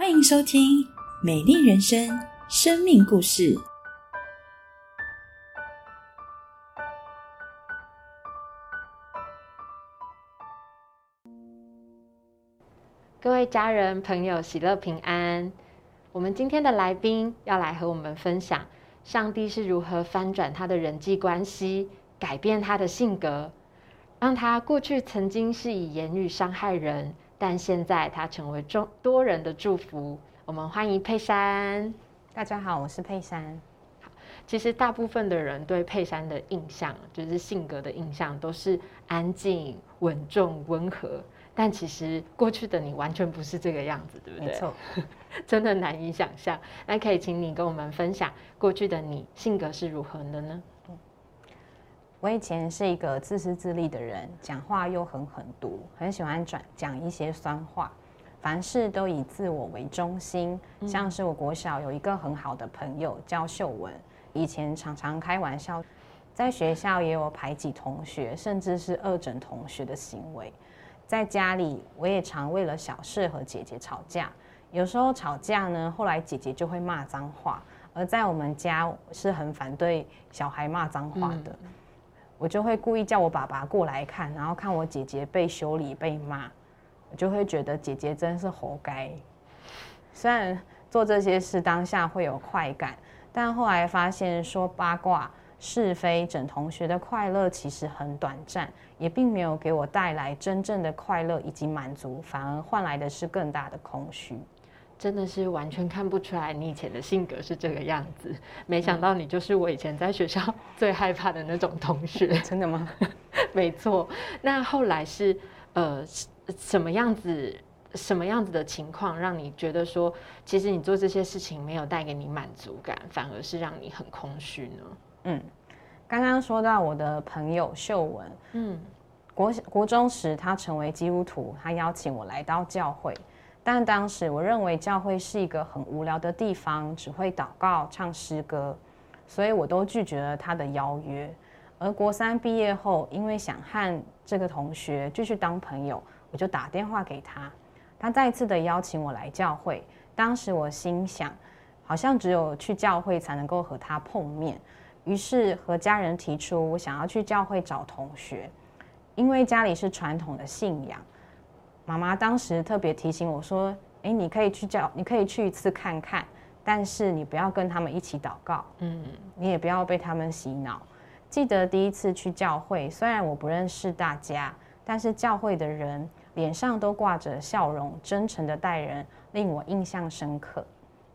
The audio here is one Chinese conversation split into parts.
欢迎收听《美丽人生》生命故事。各位家人、朋友，喜乐平安。我们今天的来宾要来和我们分享，上帝是如何翻转他的人际关系，改变他的性格，让他过去曾经是以言语伤害人，但现在它成为众多人的祝福。我们欢迎佩珊。大家好，我是佩珊。其实大部分的人对佩珊的印象，就是性格的印象，都是安静、稳重、温和。但其实过去的你完全不是这个样子，对不对？没错，真的难以想象。那可以请你跟我们分享过去的你性格是如何的呢？我以前是一个自私自利的人，讲话又很狠毒，很喜欢转讲一些酸话，凡事都以自我为中心。像是我国小有一个很好的朋友叫秀文，以前常常开玩笑，在学校也有排挤同学，甚至是恶整同学的行为。在家里，我也常为了小事和姐姐吵架。有时候吵架呢，后来姐姐就会骂脏话。而在我们家是很反对小孩骂脏话的，我就会故意叫我爸爸过来看，然后看我姐姐被修理、被骂，我就会觉得姐姐真是活该。虽然做这些事当下会有快感，但后来发现说八卦。是非整同学的快乐其实很短暂，也并没有给我带来真正的快乐以及满足，反而换来的是更大的空虚。真的是完全看不出来你以前的性格是这个样子，没想到你就是我以前在学校最害怕的那种同学。真的吗？没错。那后来是呃什么样子？什么样子的情况让你觉得说，其实你做这些事情没有带给你满足感，反而是让你很空虚呢？嗯，刚刚说到我的朋友秀文，嗯，国国中时他成为基督徒，他邀请我来到教会，但当时我认为教会是一个很无聊的地方，只会祷告、唱诗歌，所以我都拒绝了他的邀约。而国三毕业后，因为想和这个同学继续当朋友，我就打电话给他，他再次的邀请我来教会。当时我心想，好像只有去教会才能够和他碰面。于是和家人提出，我想要去教会找同学，因为家里是传统的信仰。妈妈当时特别提醒我说：“诶，你可以去教，你可以去一次看看，但是你不要跟他们一起祷告，嗯，你也不要被他们洗脑。记得第一次去教会，虽然我不认识大家，但是教会的人脸上都挂着笑容，真诚的待人，令我印象深刻。”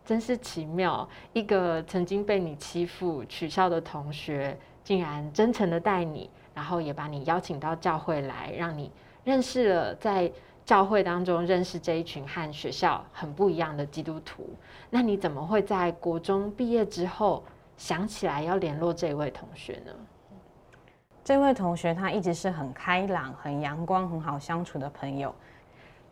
真是奇妙，一个曾经被你欺负、取笑的同学，竟然真诚的待你，然后也把你邀请到教会来，让你认识了在教会当中认识这一群和学校很不一样的基督徒。那你怎么会在国中毕业之后想起来要联络这位同学呢？这位同学他一直是很开朗、很阳光、很好相处的朋友。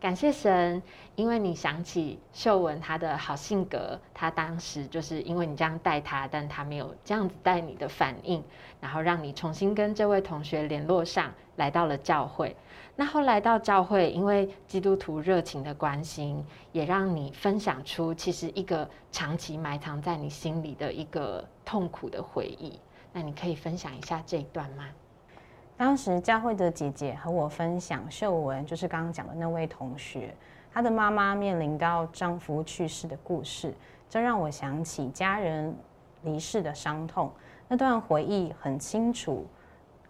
感谢神，因为你想起秀文她的好性格，她当时就是因为你这样带她，但她没有这样子带你的反应，然后让你重新跟这位同学联络上，来到了教会。那后来到教会，因为基督徒热情的关心，也让你分享出其实一个长期埋藏在你心里的一个痛苦的回忆。那你可以分享一下这一段吗？当时教会的姐姐和我分享秀文，就是刚刚讲的那位同学，她的妈妈面临到丈夫去世的故事，这让我想起家人离世的伤痛。那段回忆很清楚，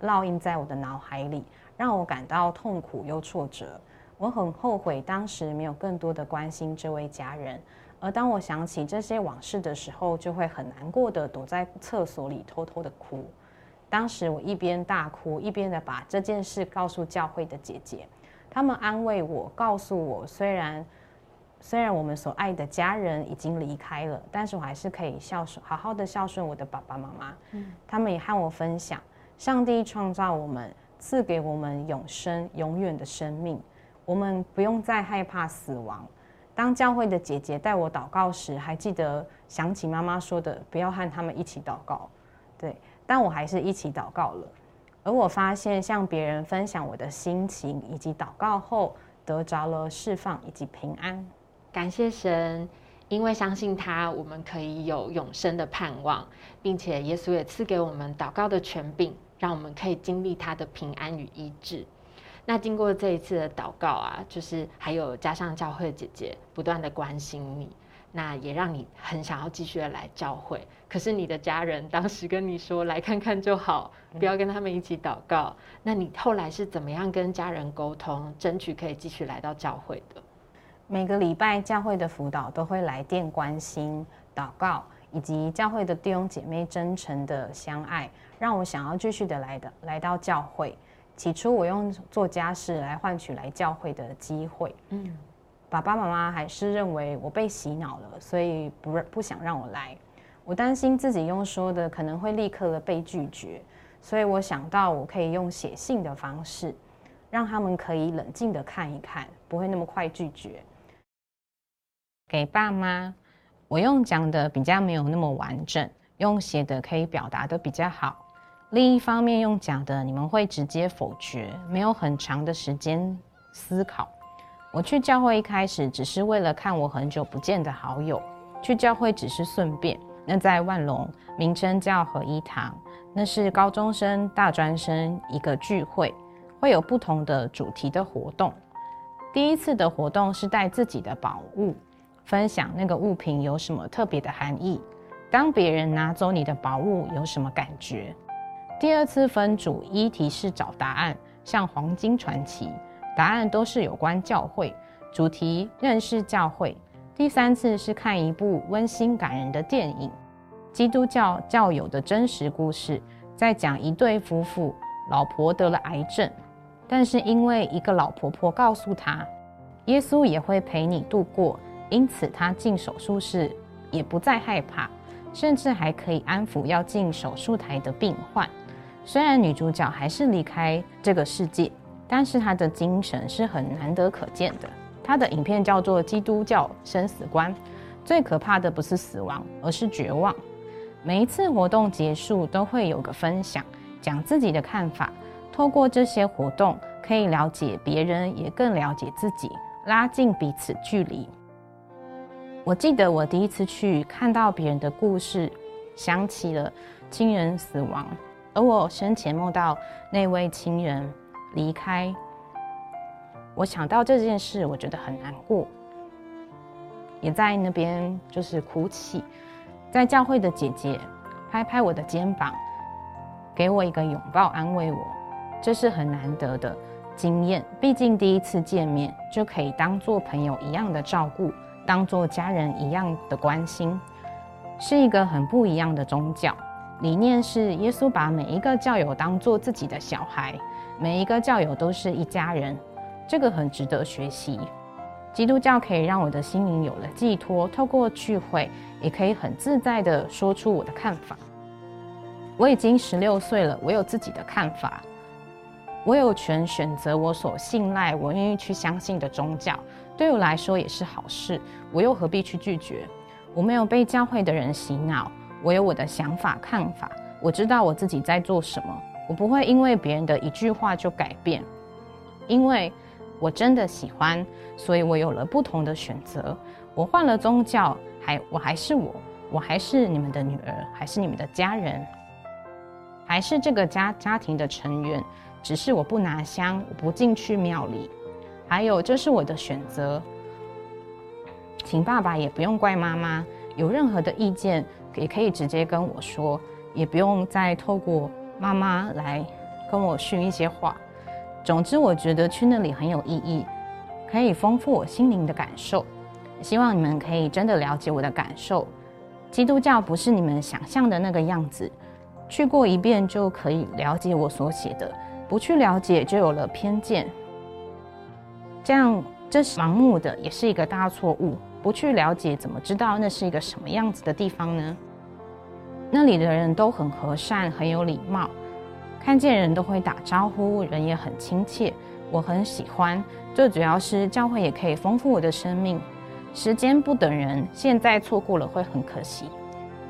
烙印在我的脑海里，让我感到痛苦又挫折。我很后悔当时没有更多的关心这位家人，而当我想起这些往事的时候，就会很难过的躲在厕所里偷偷的哭。当时我一边大哭，一边的把这件事告诉教会的姐姐，他们安慰我，告诉我，虽然虽然我们所爱的家人已经离开了，但是我还是可以孝顺，好好的孝顺我的爸爸妈妈。嗯，他们也和我分享，上帝创造我们，赐给我们永生、永远的生命，我们不用再害怕死亡。当教会的姐姐带我祷告时，还记得想起妈妈说的，不要和他们一起祷告。对。但我还是一起祷告了，而我发现向别人分享我的心情，以及祷告后得着了释放以及平安。感谢神，因为相信他，我们可以有永生的盼望，并且耶稣也赐给我们祷告的权柄，让我们可以经历他的平安与医治。那经过这一次的祷告啊，就是还有加上教会姐姐不断的关心你，那也让你很想要继续的来教会。可是你的家人当时跟你说来看看就好，不要跟他们一起祷告。那你后来是怎么样跟家人沟通，争取可以继续来到教会的？每个礼拜教会的辅导都会来电关心、祷告，以及教会的弟兄姐妹真诚的相爱，让我想要继续的来的来到教会。起初我用做家事来换取来教会的机会，嗯，爸爸妈妈还是认为我被洗脑了，所以不不想让我来。我担心自己用说的可能会立刻的被拒绝，所以我想到我可以用写信的方式，让他们可以冷静的看一看，不会那么快拒绝。给爸妈，我用讲的比较没有那么完整，用写的可以表达的比较好。另一方面，用讲的你们会直接否决，没有很长的时间思考。我去教会一开始只是为了看我很久不见的好友，去教会只是顺便。那在万隆，名称叫合一堂，那是高中生、大专生一个聚会，会有不同的主题的活动。第一次的活动是带自己的宝物，分享那个物品有什么特别的含义。当别人拿走你的宝物，有什么感觉？第二次分组，一题是找答案，像《黄金传奇》，答案都是有关教会，主题认识教会。第三次是看一部温馨感人的电影，基督教教友的真实故事，在讲一对夫妇，老婆得了癌症，但是因为一个老婆婆告诉他，耶稣也会陪你度过，因此他进手术室也不再害怕，甚至还可以安抚要进手术台的病患。虽然女主角还是离开这个世界，但是他的精神是很难得可见的。他的影片叫做《基督教生死观》，最可怕的不是死亡，而是绝望。每一次活动结束都会有个分享，讲自己的看法。透过这些活动，可以了解别人，也更了解自己，拉近彼此距离。我记得我第一次去看到别人的故事，想起了亲人死亡。而我生前梦到那位亲人离开，我想到这件事，我觉得很难过，也在那边就是哭泣。在教会的姐姐拍拍我的肩膀，给我一个拥抱，安慰我，这是很难得的经验。毕竟第一次见面就可以当做朋友一样的照顾，当做家人一样的关心，是一个很不一样的宗教。理念是耶稣把每一个教友当做自己的小孩，每一个教友都是一家人，这个很值得学习。基督教可以让我的心灵有了寄托，透过聚会也可以很自在的说出我的看法。我已经十六岁了，我有自己的看法，我有权选择我所信赖、我愿意去相信的宗教，对我来说也是好事。我又何必去拒绝？我没有被教会的人洗脑。我有我的想法看法，我知道我自己在做什么，我不会因为别人的一句话就改变，因为我真的喜欢，所以我有了不同的选择。我换了宗教，还我还是我，我还是你们的女儿，还是你们的家人，还是这个家家庭的成员，只是我不拿香，我不进去庙里。还有，这是我的选择，请爸爸也不用怪妈妈，有任何的意见。也可以直接跟我说，也不用再透过妈妈来跟我训一些话。总之，我觉得去那里很有意义，可以丰富我心灵的感受。希望你们可以真的了解我的感受。基督教不是你们想象的那个样子，去过一遍就可以了解我所写的，不去了解就有了偏见。这样，这是盲目的，也是一个大错误。不去了解，怎么知道那是一个什么样子的地方呢？那里的人都很和善，很有礼貌，看见人都会打招呼，人也很亲切，我很喜欢。最主要是教会也可以丰富我的生命。时间不等人，现在错过了会很可惜，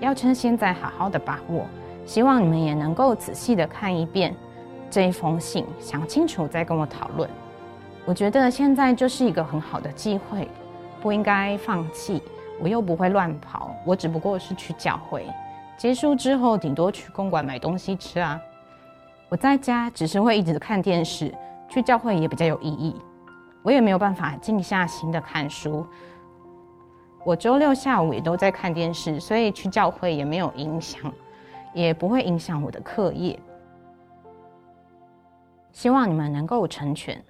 要趁现在好好的把握。希望你们也能够仔细的看一遍这一封信，想清楚再跟我讨论。我觉得现在就是一个很好的机会。不应该放弃。我又不会乱跑，我只不过是去教会。结束之后，顶多去公馆买东西吃啊。我在家只是会一直看电视，去教会也比较有意义。我也没有办法静下心的看书。我周六下午也都在看电视，所以去教会也没有影响，也不会影响我的课业。希望你们能够成全。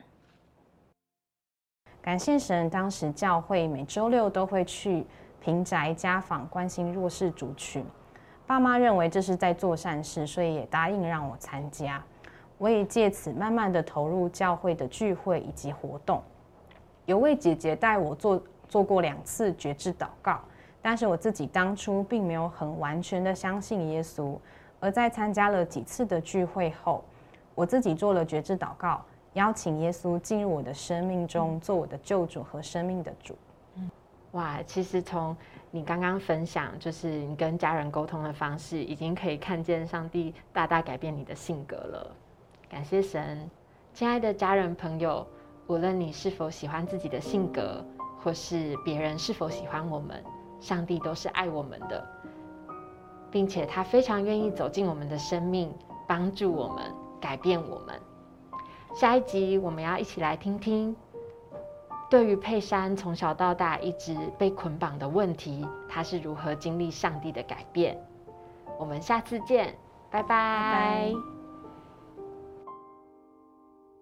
感谢神，当时教会每周六都会去平宅家访，关心弱势族群。爸妈认为这是在做善事，所以也答应让我参加。我也借此慢慢的投入教会的聚会以及活动。有位姐姐带我做做过两次觉知祷告，但是我自己当初并没有很完全的相信耶稣。而在参加了几次的聚会后，我自己做了觉知祷告。邀请耶稣进入我的生命中，做我的救主和生命的主。哇，其实从你刚刚分享，就是你跟家人沟通的方式，已经可以看见上帝大大改变你的性格了。感谢神，亲爱的家人朋友，无论你是否喜欢自己的性格，或是别人是否喜欢我们，上帝都是爱我们的，并且他非常愿意走进我们的生命，帮助我们，改变我们。下一集我们要一起来听听，对于佩珊从小到大一直被捆绑的问题，她是如何经历上帝的改变。我们下次见，拜拜。